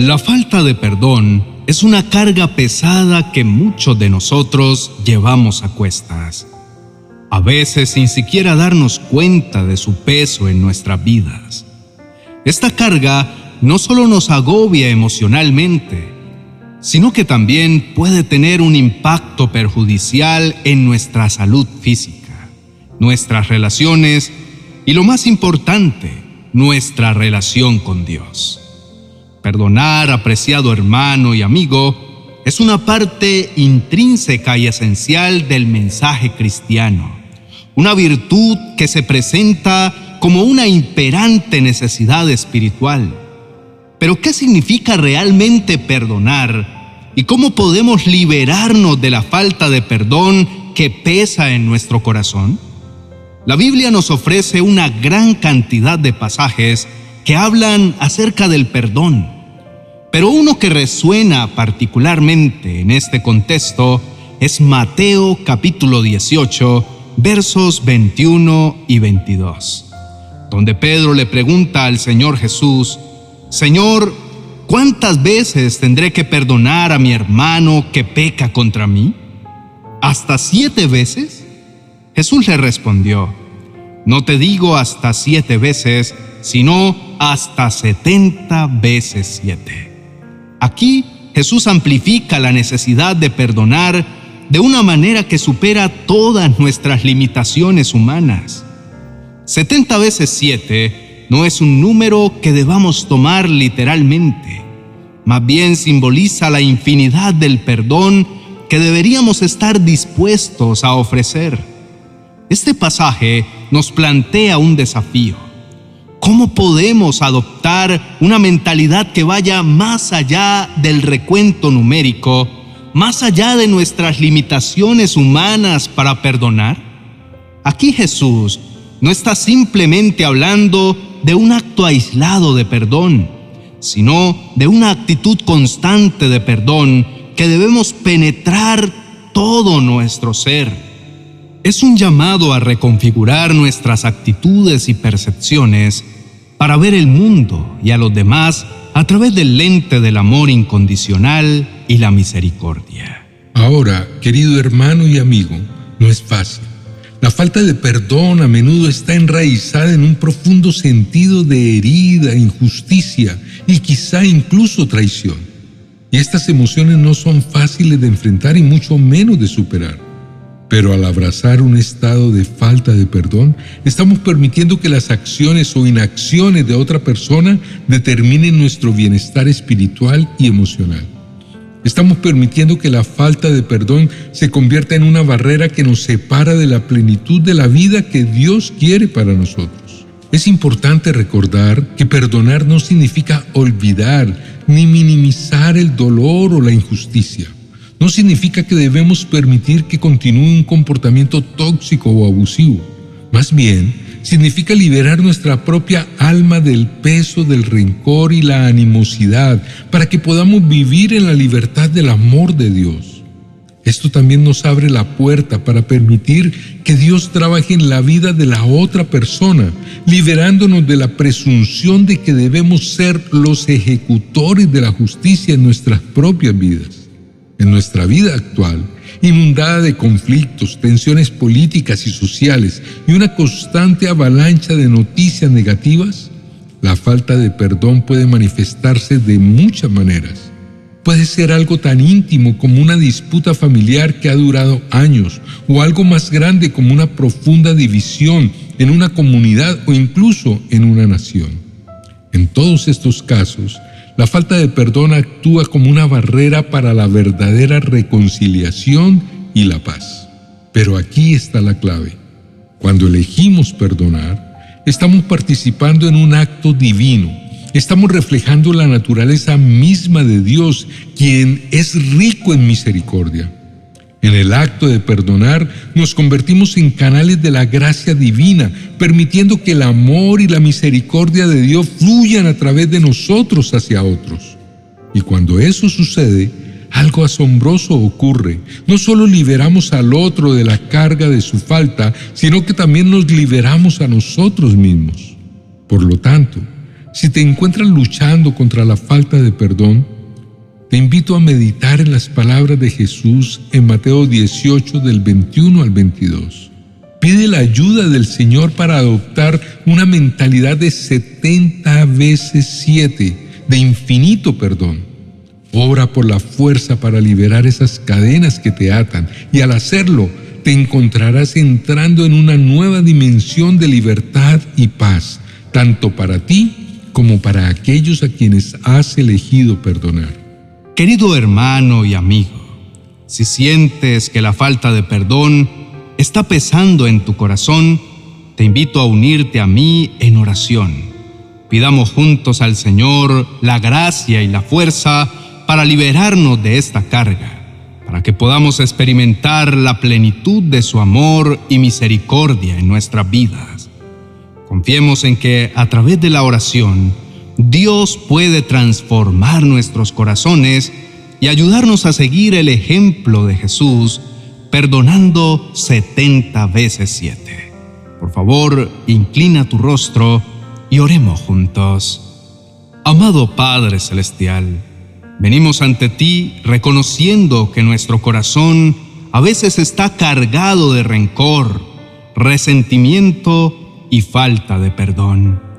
La falta de perdón es una carga pesada que muchos de nosotros llevamos a cuestas, a veces sin siquiera darnos cuenta de su peso en nuestras vidas. Esta carga no solo nos agobia emocionalmente, sino que también puede tener un impacto perjudicial en nuestra salud física, nuestras relaciones y lo más importante, nuestra relación con Dios. Perdonar, apreciado hermano y amigo, es una parte intrínseca y esencial del mensaje cristiano, una virtud que se presenta como una imperante necesidad espiritual. Pero ¿qué significa realmente perdonar? ¿Y cómo podemos liberarnos de la falta de perdón que pesa en nuestro corazón? La Biblia nos ofrece una gran cantidad de pasajes que hablan acerca del perdón, pero uno que resuena particularmente en este contexto es Mateo capítulo 18, versos 21 y 22, donde Pedro le pregunta al Señor Jesús, Señor, ¿cuántas veces tendré que perdonar a mi hermano que peca contra mí? ¿Hasta siete veces? Jesús le respondió, no te digo hasta siete veces, sino hasta setenta veces siete. Aquí Jesús amplifica la necesidad de perdonar de una manera que supera todas nuestras limitaciones humanas. Setenta veces siete no es un número que debamos tomar literalmente, más bien simboliza la infinidad del perdón que deberíamos estar dispuestos a ofrecer. Este pasaje nos plantea un desafío. ¿Cómo podemos adoptar una mentalidad que vaya más allá del recuento numérico, más allá de nuestras limitaciones humanas para perdonar? Aquí Jesús no está simplemente hablando de un acto aislado de perdón, sino de una actitud constante de perdón que debemos penetrar todo nuestro ser es un llamado a reconfigurar nuestras actitudes y percepciones para ver el mundo y a los demás a través del lente del amor incondicional y la misericordia. Ahora, querido hermano y amigo, no es fácil. La falta de perdón a menudo está enraizada en un profundo sentido de herida, injusticia y quizá incluso traición. Y estas emociones no son fáciles de enfrentar y mucho menos de superar. Pero al abrazar un estado de falta de perdón, estamos permitiendo que las acciones o inacciones de otra persona determinen nuestro bienestar espiritual y emocional. Estamos permitiendo que la falta de perdón se convierta en una barrera que nos separa de la plenitud de la vida que Dios quiere para nosotros. Es importante recordar que perdonar no significa olvidar ni minimizar el dolor o la injusticia no significa que debemos permitir que continúe un comportamiento tóxico o abusivo. Más bien, significa liberar nuestra propia alma del peso del rencor y la animosidad para que podamos vivir en la libertad del amor de Dios. Esto también nos abre la puerta para permitir que Dios trabaje en la vida de la otra persona, liberándonos de la presunción de que debemos ser los ejecutores de la justicia en nuestras propias vidas en nuestra vida actual, inundada de conflictos, tensiones políticas y sociales y una constante avalancha de noticias negativas, la falta de perdón puede manifestarse de muchas maneras. Puede ser algo tan íntimo como una disputa familiar que ha durado años o algo más grande como una profunda división en una comunidad o incluso en una nación. En todos estos casos, la falta de perdón actúa como una barrera para la verdadera reconciliación y la paz. Pero aquí está la clave. Cuando elegimos perdonar, estamos participando en un acto divino. Estamos reflejando la naturaleza misma de Dios, quien es rico en misericordia. En el acto de perdonar nos convertimos en canales de la gracia divina, permitiendo que el amor y la misericordia de Dios fluyan a través de nosotros hacia otros. Y cuando eso sucede, algo asombroso ocurre. No solo liberamos al otro de la carga de su falta, sino que también nos liberamos a nosotros mismos. Por lo tanto, Si te encuentras luchando contra la falta de perdón, te invito a meditar en las palabras de Jesús en Mateo 18 del 21 al 22. Pide la ayuda del Señor para adoptar una mentalidad de 70 veces 7, de infinito perdón. Ora por la fuerza para liberar esas cadenas que te atan y al hacerlo te encontrarás entrando en una nueva dimensión de libertad y paz, tanto para ti como para aquellos a quienes has elegido perdonar. Querido hermano y amigo, si sientes que la falta de perdón está pesando en tu corazón, te invito a unirte a mí en oración. Pidamos juntos al Señor la gracia y la fuerza para liberarnos de esta carga para que podamos experimentar la plenitud de su amor y misericordia en nuestras vidas. Confiemos en que a través de la oración, Dios puede transformar nuestros corazones y ayudarnos a seguir el ejemplo de Jesús, perdonando 70 veces 7. Por favor, inclina tu rostro y oremos juntos. Amado Padre Celestial, Venimos ante ti reconociendo que nuestro corazón a veces está cargado de rencor, resentimiento y falta de perdón.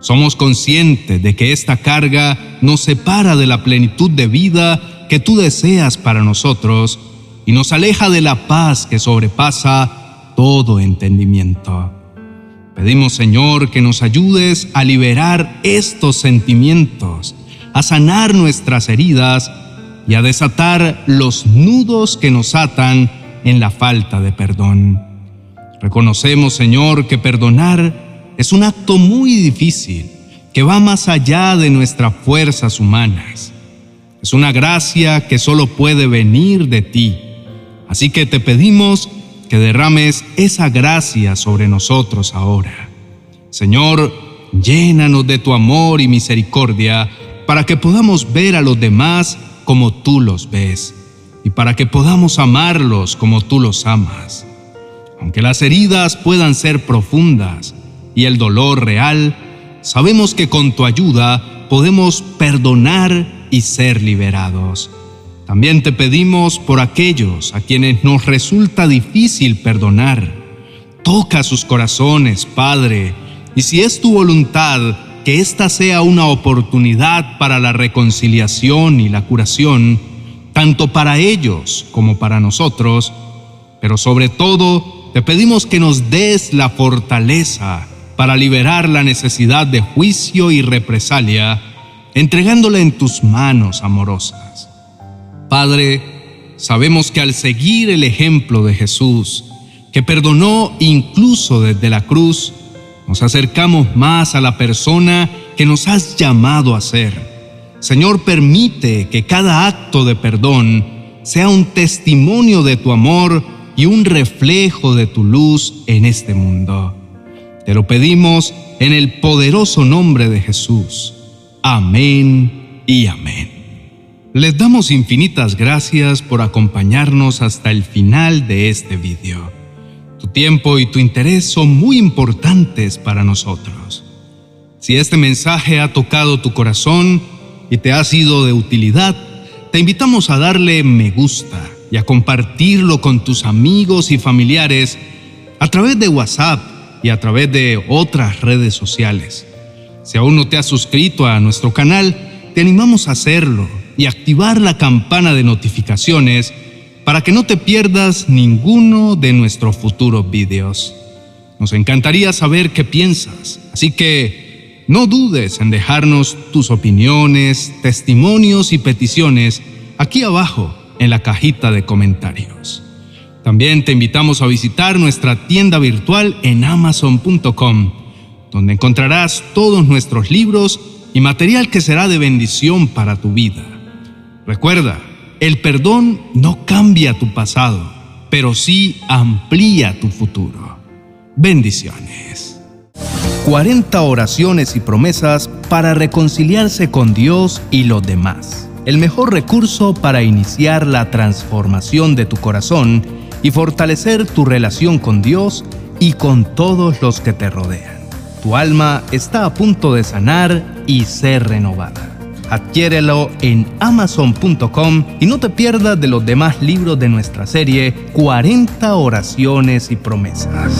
Somos conscientes de que esta carga nos separa de la plenitud de vida que tú deseas para nosotros y nos aleja de la paz que sobrepasa todo entendimiento. Pedimos, Señor, que nos ayudes a liberar estos sentimientos a sanar nuestras heridas y a desatar los nudos que nos atan en la falta de perdón. Reconocemos, Señor, que perdonar es un acto muy difícil, que va más allá de nuestras fuerzas humanas. Es una gracia que solo puede venir de ti. Así que te pedimos que derrames esa gracia sobre nosotros ahora. Señor, llénanos de tu amor y misericordia para que podamos ver a los demás como tú los ves y para que podamos amarlos como tú los amas. Aunque las heridas puedan ser profundas y el dolor real, sabemos que con tu ayuda podemos perdonar y ser liberados. También te pedimos por aquellos a quienes nos resulta difícil perdonar. Toca sus corazones, Padre, y si es tu voluntad, que esta sea una oportunidad para la reconciliación y la curación, tanto para ellos como para nosotros, pero sobre todo te pedimos que nos des la fortaleza para liberar la necesidad de juicio y represalia, entregándola en tus manos amorosas. Padre, sabemos que al seguir el ejemplo de Jesús, que perdonó incluso desde la cruz, nos acercamos más a la persona que nos has llamado a ser. Señor, permite que cada acto de perdón sea un testimonio de tu amor y un reflejo de tu luz en este mundo. Te lo pedimos en el poderoso nombre de Jesús. Amén y amén. Les damos infinitas gracias por acompañarnos hasta el final de este video. Tu tiempo y tu interés son muy importantes para nosotros. Si este mensaje ha tocado tu corazón y te ha sido de utilidad, te invitamos a darle me gusta y a compartirlo con tus amigos y familiares a través de WhatsApp y a través de otras redes sociales. Si aún no te has suscrito a nuestro canal, te animamos a hacerlo y activar la campana de notificaciones para que no te pierdas ninguno de nuestros futuros videos. Nos encantaría saber qué piensas, así que no dudes en dejarnos tus opiniones, testimonios y peticiones aquí abajo en la cajita de comentarios. También te invitamos a visitar nuestra tienda virtual en amazon.com, donde encontrarás todos nuestros libros y material que será de bendición para tu vida. Recuerda, el perdón no cambia tu pasado, pero sí amplía tu futuro. Bendiciones. 40 oraciones y promesas para reconciliarse con Dios y los demás. El mejor recurso para iniciar la transformación de tu corazón y fortalecer tu relación con Dios y con todos los que te rodean. Tu alma está a punto de sanar y ser renovada. Adquiérelo en amazon.com y no te pierdas de los demás libros de nuestra serie 40 oraciones y promesas.